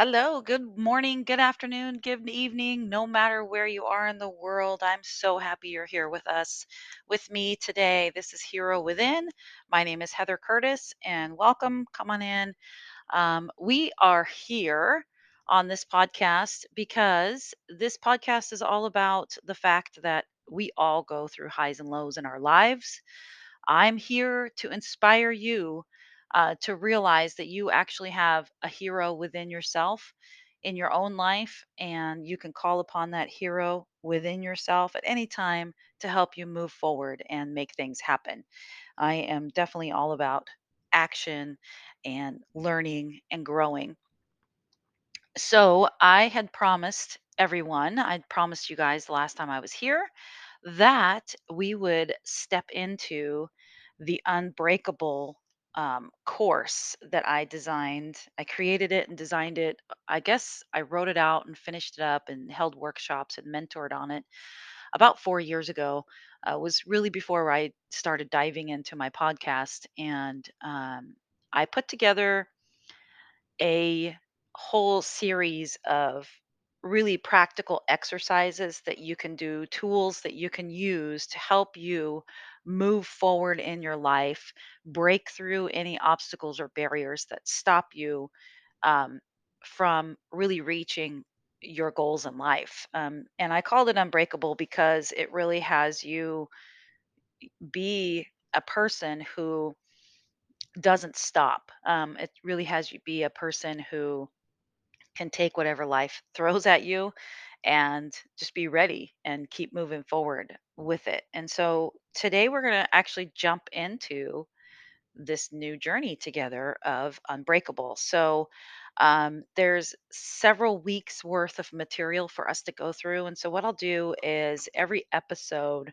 Hello, good morning, good afternoon, good evening, no matter where you are in the world. I'm so happy you're here with us, with me today. This is Hero Within. My name is Heather Curtis, and welcome. Come on in. Um, we are here on this podcast because this podcast is all about the fact that we all go through highs and lows in our lives. I'm here to inspire you uh, to realize that you actually have a hero within yourself in your own life, and you can call upon that hero within yourself at any time to help you move forward and make things happen. I am definitely all about action and learning and growing. So, I had promised everyone, I'd promised you guys the last time I was here that we would step into the unbreakable um, course that I designed. I created it and designed it. I guess I wrote it out and finished it up and held workshops and mentored on it about four years ago. Uh, was really before I started diving into my podcast, and um, I put together a whole series of really practical exercises that you can do, tools that you can use to help you move forward in your life, break through any obstacles or barriers that stop you um, from really reaching your goals in life. Um, and I called it Unbreakable because it really has you be a person who doesn't stop. Um, it really has you be a person who can take whatever life throws at you and just be ready and keep moving forward with it. And so today we're going to actually jump into this new journey together of Unbreakable. So um, there's several weeks worth of material for us to go through. And so what I'll do is every episode,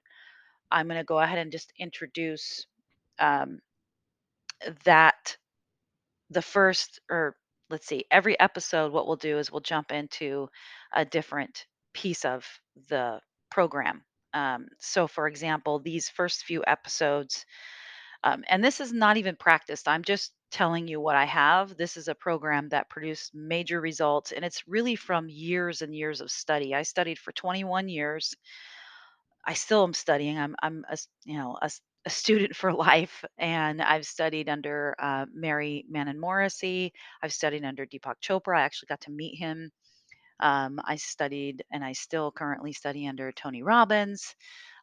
I'm going to go ahead and just introduce um, that the first or let's see, every episode, what we'll do is we'll jump into a different piece of the program. Um, so, for example, these first few episodes, um, and this is not even practiced, I'm just telling you what I have. This is a program that produced major results, and it's really from years and years of study. I studied for 21 years I still am studying. I'm I'm a you know a, a student for life, and I've studied under uh, Mary Manin Morrissey. I've studied under Deepak Chopra. I actually got to meet him. Um, I studied, and I still currently study under Tony Robbins,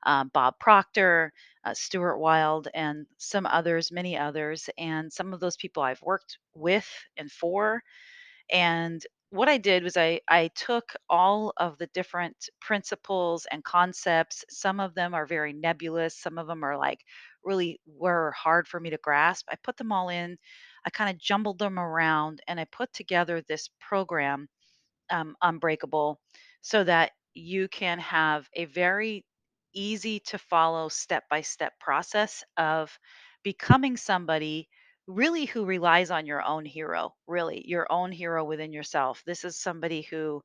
uh, Bob Proctor, uh, Stuart Wilde, and some others, many others. And some of those people I've worked with and for. And what I did was I I took all of the different principles and concepts. Some of them are very nebulous, some of them are like really were hard for me to grasp. I put them all in, I kind of jumbled them around and I put together this program um, Unbreakable so that you can have a very easy to follow step by step process of becoming somebody really who relies on your own hero, really your own hero within yourself. This is somebody who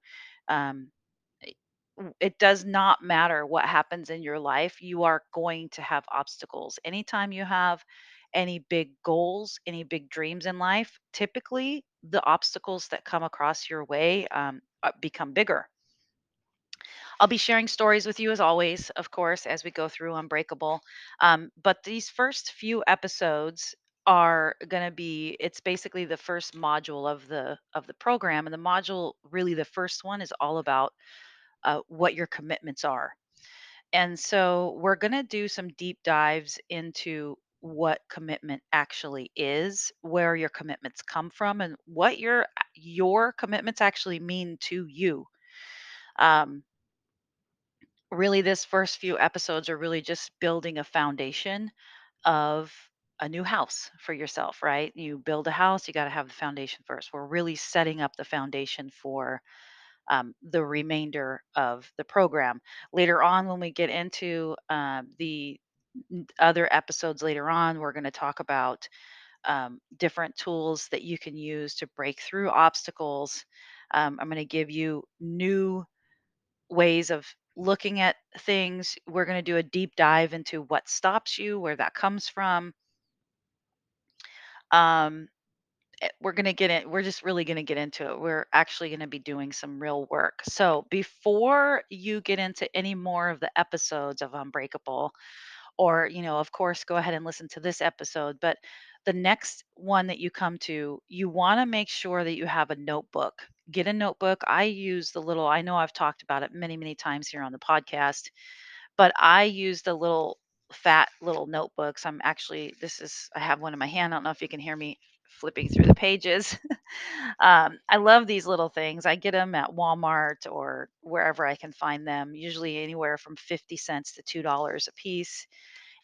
um, it does not matter what happens in your life, you are going to have obstacles. Anytime you have any big goals, any big dreams in life, typically the obstacles that come across your way um, uh, become bigger. I'll be sharing stories with you as always, of course, as we go through Unbreakable. Um, but these first few episodes are going to be it's basically the first module of the of the program and the module really the first one is all about uh, what your commitments are and so we're going to do some deep dives into what commitment actually is, where your commitments come from, and what your your commitments actually mean to you. Um, really, this first few episodes are really just building a foundation of a new house for yourself, right? You build a house, you got to have the foundation first. We're really setting up the foundation for um, the remainder of the program. Later on, when we get into um, the other episodes later on, we're going to talk about um, different tools that you can use to break through obstacles. Um, I'm going to give you new ways of looking at things. We're going to do a deep dive into what stops you, where that comes from. Um, eh, we're gonna get it. We're just really gonna get into it. We're actually gonna be doing some real work. So before you get into any more of the episodes of Unbreakable, or you know, of course, go ahead and listen to this episode. But the next one that you come to, you want to make sure that you have a notebook. Get a notebook. I use the little. I know I've talked about it many, many times here on the podcast but I use the little fat little notebooks. I'm actually this is I have one in my hand. I don't know if you can hear me flipping through the pages. um, I love these little things. I get them at Walmart or wherever I can find them, usually anywhere from 50 cents to $2 a piece.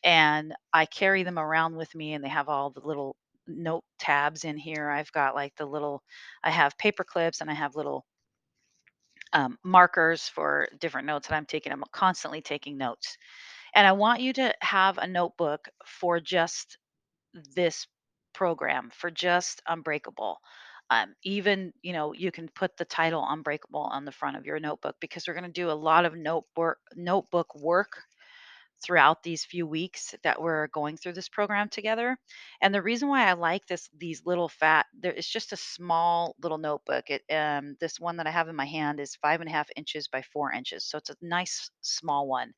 And I carry them around with me and they have all the little note tabs in here. I've got like the little I have paper clips and I have little um, markers for different notes that I'm taking. I'm constantly taking notes. And I want you to have a notebook for just this program, for just Unbreakable. Um, even, you know, you can put the title Unbreakable on the front of your notebook because we're going to do a lot of notebook notebook work throughout these few weeks that we're going through this program together. And the reason why I like this these little fat there it's just a small little notebook. It um this one that I have in my hand is five and a half inches by four inches. So it's a nice small one.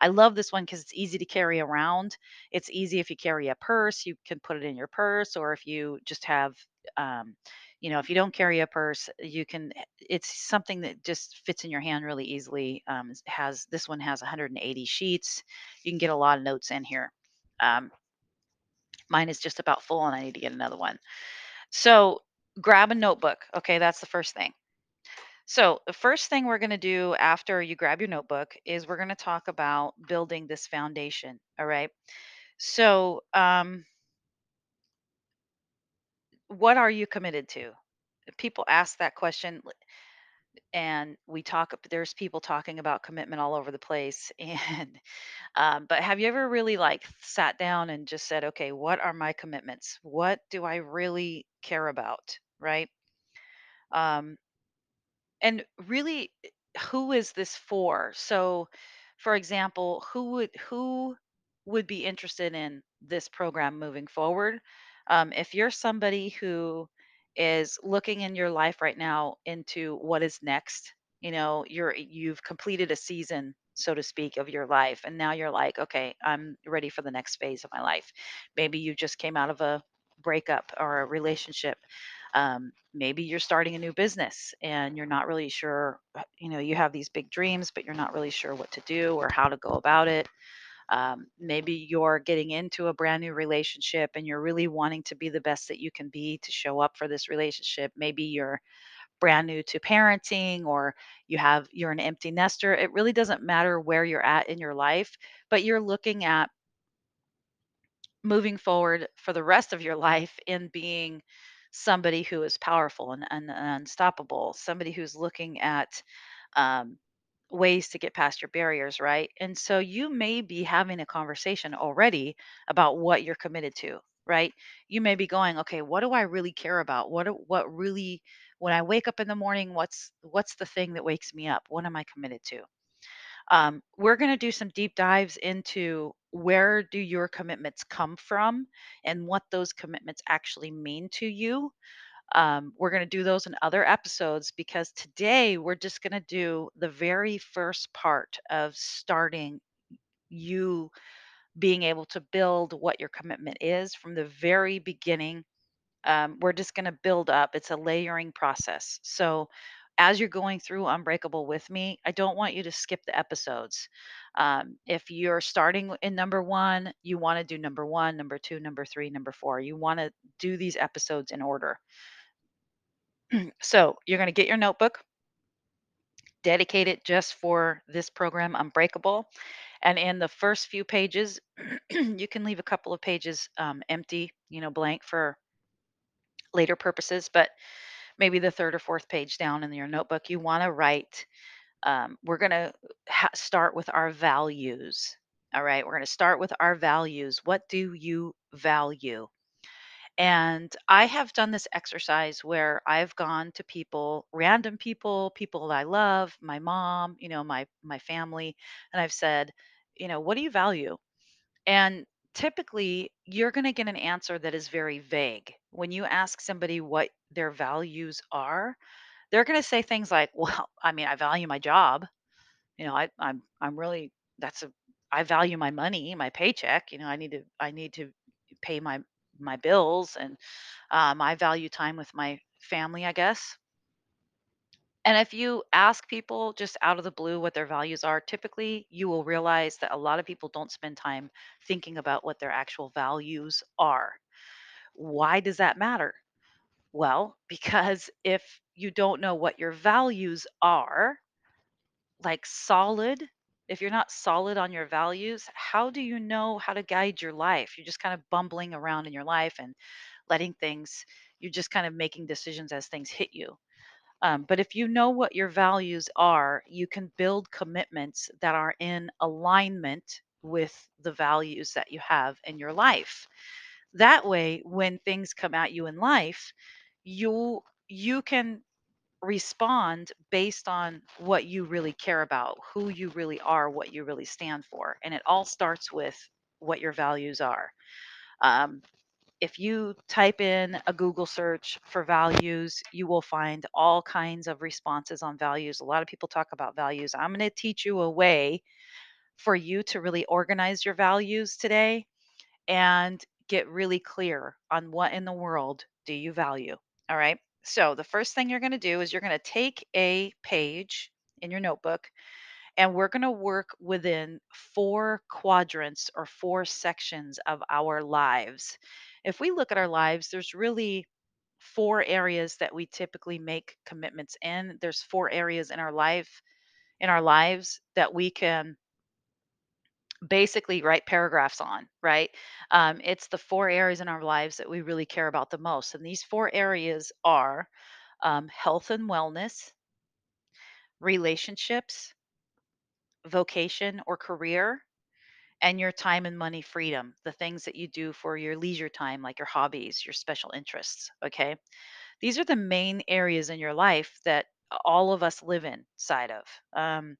I love this one because it's easy to carry around. It's easy if you carry a purse, you can put it in your purse, or if you just have um you know, if you don't carry a purse, you can it's something that just fits in your hand really easily. Um, has this one has 180 sheets. You can get a lot of notes in here. Um, mine is just about full, and I need to get another one. So grab a notebook. Okay, that's the first thing. So the first thing we're going to do after you grab your notebook is we're going to talk about building this foundation. All right. So um, what are you committed to? People ask that question and we talk there's people talking about commitment all over the place and um, but have you ever really like sat down and just said okay what are my commitments? What do i really care about? Right? Um, and really eh, who is this for? So for example who would who would be interested in this program moving forward um, if you're somebody who is looking in your life right now into what is next you know you're you've completed a season so to speak of your life and now you're like okay i'm ready for the next phase of my life. Maybe you just came out of a breakup or a relationship um, maybe you're starting a new business and you're not really sure uh, you know you have these big dreams but you're not really sure what to do or how to go about it um, maybe you're getting into a brand new relationship and you're really wanting to be the best that you can be to show up for this relationship. Maybe you're brand new to parenting or you have you're an empty nester. It really doesn't matter where you're at in your life but you're looking at moving forward for the rest of your life in being somebody who is powerful and, and, and unstoppable, somebody who's looking at um, ways to get past your barriers, right? And so you may be having a conversation already about what you're committed to, right? You may be going, okay, what do I really care about? What what really when I wake up in the morning, what's what's the thing that wakes me up? What am I committed to? Um, we're going to do some deep dives into where do your commitments come from and what those commitments actually mean to you. Um, we're going to do those in other episodes because today we're just going to do the very first part of starting you being able to build what your commitment is from the very beginning um, we're just going to build up. It's a layering process. So, as you're going through Unbreakable with me, I don't want you to skip the episodes. Um, if you're starting in number one, you want to do number one, number two, number three, number four. You want to do these episodes in order. so, you're going to get your notebook, dedicate it just for this program, Unbreakable. And in the first few pages, you can leave a couple of pages um, empty, you know, blank for later purposes, but maybe the third or fourth page down in your notebook, you want to write. Um, we're going to ha- start with our values. All right, we're going to start with our values. What do you value? And I have done this exercise where I've gone to people, random people, people that I love, my mom, you know, my my family, and I've said, you know, what do you value? And typically, you're going to get an answer that is very vague when you ask somebody what their values are, they're going to say things like, "Well, I mean, I value my job. You know, I, I'm, I'm really that's a I value my money, my paycheck. You know, I need to, I need to pay my my bills, and um, I value time with my family, I guess." And if you ask people just out of the blue what their values are, typically you will realize that a lot of people don't spend time thinking about what their actual values are. Why does that matter? Well, because if you don't know what your values are, like solid, if you're not solid on your values, how do you know how to guide your life? You're just kind of bumbling around in your life and letting things, you're just kind of making decisions as things hit you. Um, but if you know what your values are, you can build commitments that are in alignment with the values that you have in your life. That way, when things come at you in life, you you can respond based on what you really care about, who you really are, what you really stand for, and it all starts with what your values are. Um, if you type in a Google search for values, you will find all kinds of responses on values. A lot of people talk about values. I'm going to teach you a way for you to really organize your values today and get really clear on what in the world do you value. All right. So, the first thing you're going to do is you're going to take a page in your notebook and we're going to work within four quadrants or four sections of our lives. If we look at our lives, there's really four areas that we typically make commitments in. There's four areas in our life in our lives that we can basically write paragraphs on, right? Um, it's the four areas in our lives that we really care about the most. And these four areas are um, health and wellness, relationships, vocation or career, and your time and money freedom, the things that you do for your leisure time, like your hobbies, your special interests. Okay. These are the main areas in your life that all of us live inside of. Um,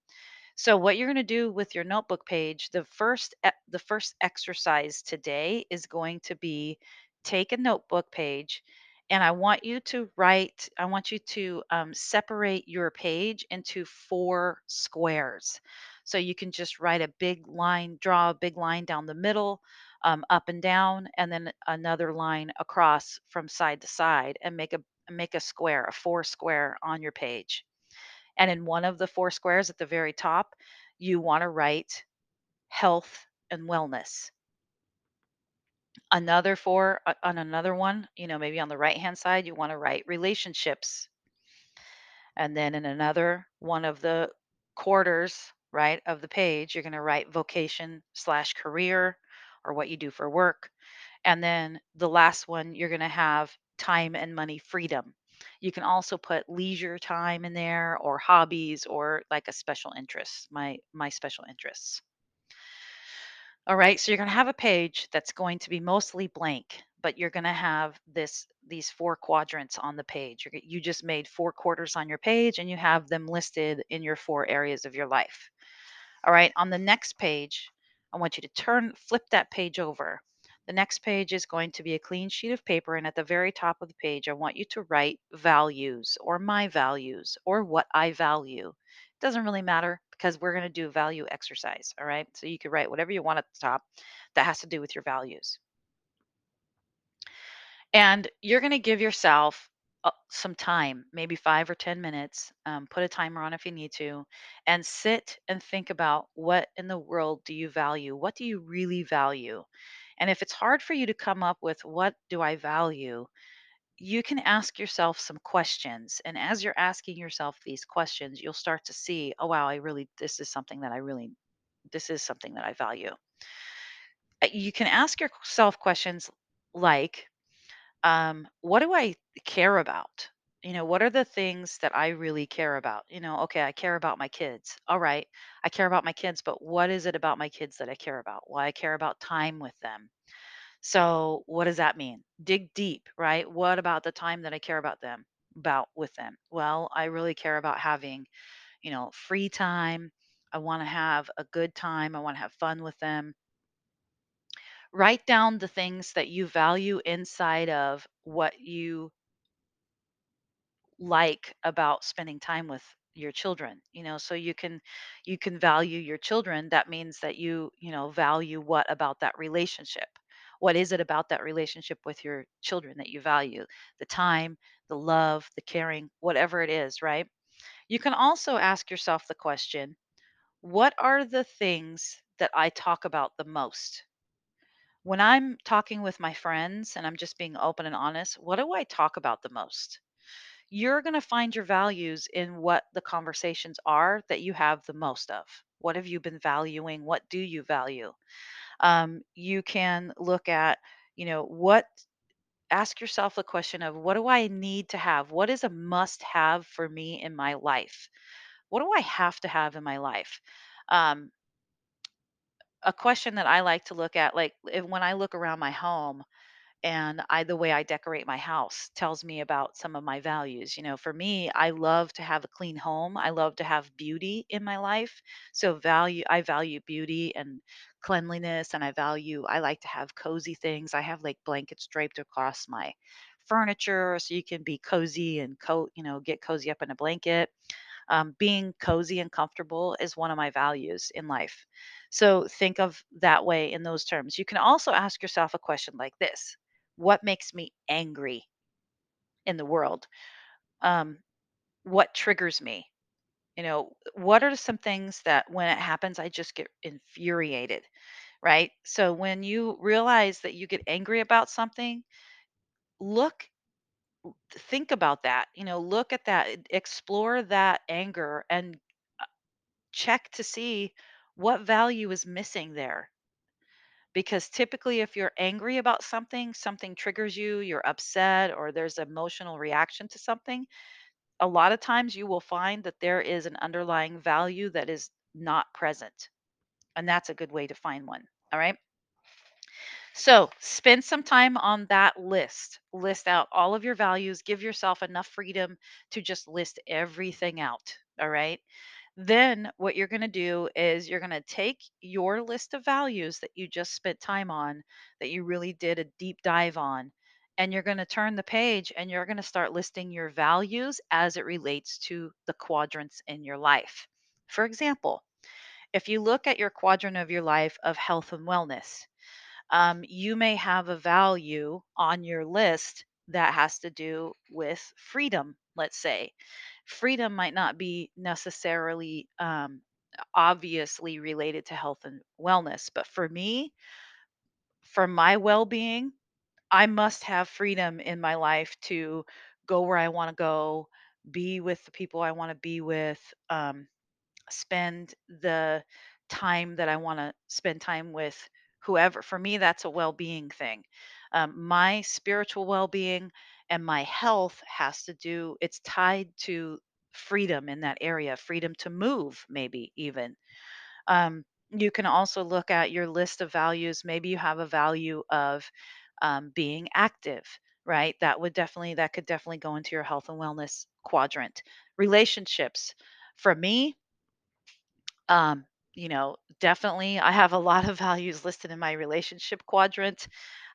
so what you're going to do with your notebook page, the first the first exercise today is going to be take a notebook page and I want you to write I want you to um, separate your page into four squares. So you can just write a big line, draw a big line down the middle, um, up and down, and then another line across from side to side, and make a make a square, a four square on your page. And in one of the four squares at the very top, you want to write health and wellness. Another four uh, on another one, you know, maybe on the right hand side, you want to write relationships. And then in another one of the quarters, right, of the page, you're going to write vocation slash career or what you do for work. And then the last one, you're going to have time and money freedom. You can also put leisure time in there or hobbies or like a special interest, my my special interests. All right, so you're going to have a page that's going to be mostly blank, but you're going to have this these four quadrants on the page. You're, you just made four quarters on your page and you have them listed in your four areas of your life. All right, on the next page, I want you to turn, flip that page over. The next page is going to be a clean sheet of paper, and at the very top of the page, I want you to write values or my values or what I value. It doesn't really matter because we're going to do a value exercise. All right, so you could write whatever you want at the top that has to do with your values. And you're going to give yourself uh, some time, maybe five or 10 minutes, um, put a timer on if you need to, and sit and think about what in the world do you value? What do you really value? And if it's hard for you to come up with what do I value, you can ask yourself some questions. And as you're asking yourself these questions, you'll start to see, oh, wow, I really, this is something that I really, this is something that I value. Uh, You can ask yourself questions like, um, what do I care about? You know, what are the things that I really care about? You know, okay, I care about my kids. All right, I care about my kids, but what is it about my kids that I care about? Well, I care about time with them. So, what does that mean? Dig deep, right? What about the time that I care about them, about with them? Well, I really care about having, you know, free time. I want to have a good time. I want to have fun with them Write down the things that you value inside of what you like about spending time with your children you know so you can you can value your children that means that you you know value what about that relationship? What is it about that relationship with your children that you value? The time the love the caring whatever it is right? You can also ask yourself the question what are the things that i talk about the most? When i'm talking with my friends and i'm just being open and honest what do i talk about the most you're going to find your values in what the conversations are that you have the most of. What have you been valuing? What do you value? Um, you can look at, you know, what, ask yourself the question of what do I need to have? What is a must have for me in my life? What do I have to have in my life? Um, a question that I like to look at, like if, when I look around my home, and I the way I decorate my house tells me about some of my values. You know, for me, I love to have a clean home. I love to have beauty in my life. So value I value beauty and cleanliness and I value I like to have cozy things. I have like blankets draped across my furniture so you can be cozy and coat, you know, get cozy up in a blanket um, being cozy and comfortable is one of my values in life. So think of that way in those terms. You can also ask yourself a question like this What makes me angry in the world? Um, what triggers me? You know, what are some things that when it happens, I just get infuriated, right? So when you realize that you get angry about something, look, think about that, you know, look at that, explore that anger and check to see what value is missing there. Because typically, if you're angry about something, something triggers you, you're upset, or there's emotional reaction to something, a lot of times you will find that there is an underlying value that is not present. And that's a good way to find one. All right. So spend some time on that list. List out all of your values. Give yourself enough freedom to just list everything out. All right. Then what you're going to do is you're going to take your list of values that you just spent time on, that you really did a deep dive on, and you're going to turn the page and you're going to start listing your values as it relates to the quadrants in your life. For example, if you look at your quadrant of your life of health and wellness, um, you may have a value on your list that has to do with freedom, let's say. Freedom might not be necessarily um, obviously related to health and wellness, but for me, for my well being, I must have freedom in my life to go where I want to go, be with the people I want to be with, um, spend the time that I want to spend time with whoever. For me, that's a well being thing. Um, my spiritual well being and my health has to do, it's tied to freedom in that area, freedom to move, maybe even. Um, you can also look at your list of values. Maybe you have a value of um, being active, right? That would definitely, that could definitely go into your health and wellness quadrant. Relationships. For me, um, you know, definitely, I have a lot of values listed in my relationship quadrant.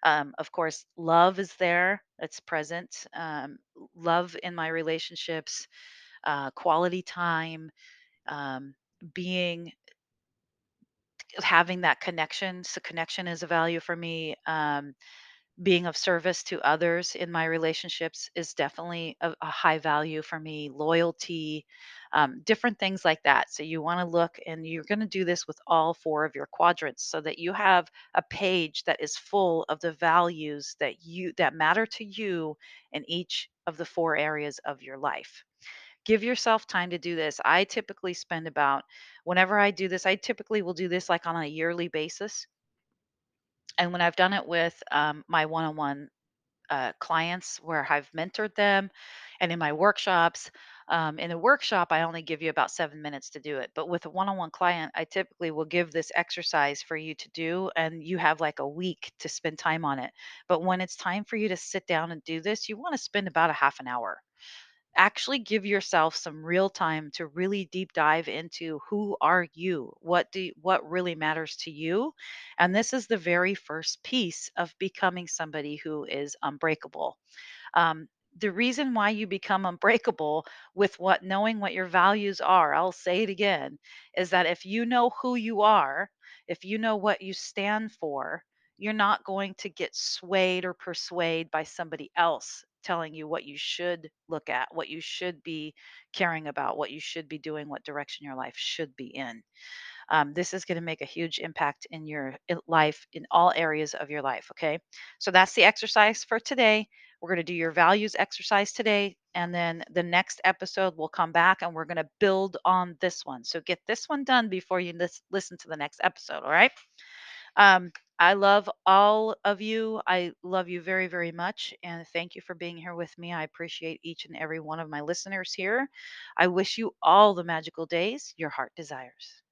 Um, of course, love is there, it's present. Um, love in my relationships, uh, quality time, um, being having that connection. So, connection is a value for me. Um, being of service to others in my relationships is definitely a, a high value for me. Loyalty, um, different things like that. So you want to look, and you're going to do this with all four of your quadrants, so that you have a page that is full of the values that you that matter to you in each of the four areas of your life. Give yourself time to do this. I typically spend about whenever I do this, I typically will do this like on a yearly basis. And when I've done it with um, my one-on-one uh, clients where I've mentored them and in my workshops. Um, in a workshop, I only give you about seven minutes to do it. But with a one on one client, I typically will give this exercise for you to do, and you have like a week to spend time on it. But when it's time for you to sit down and do this, you want to spend about a half an hour actually give yourself some real time to really deep dive into who are you what do what really matters to you and this is the very first piece of becoming somebody who is unbreakable. Um, the reason why you become unbreakable with what knowing what your values are, I'll say it again, is that if you know who you are, if you know what you stand for, you're not going to get swayed or persuaded by somebody else telling you what you should look at, what you should be caring about, what you should be doing, what direction your life should be in. Um, this is going to make a huge impact in your life in all areas of your life okay? So that's the exercise for today. We're going to do your values exercise today and then the next episode we'll come back and we're going to build on this one. So get this one done before you lis- listen to the next episode all right? Um, I love all of you. I love you very, very much. And thank you for being here with me. I appreciate each and every one of my listeners here. I wish you all the magical days your heart desires.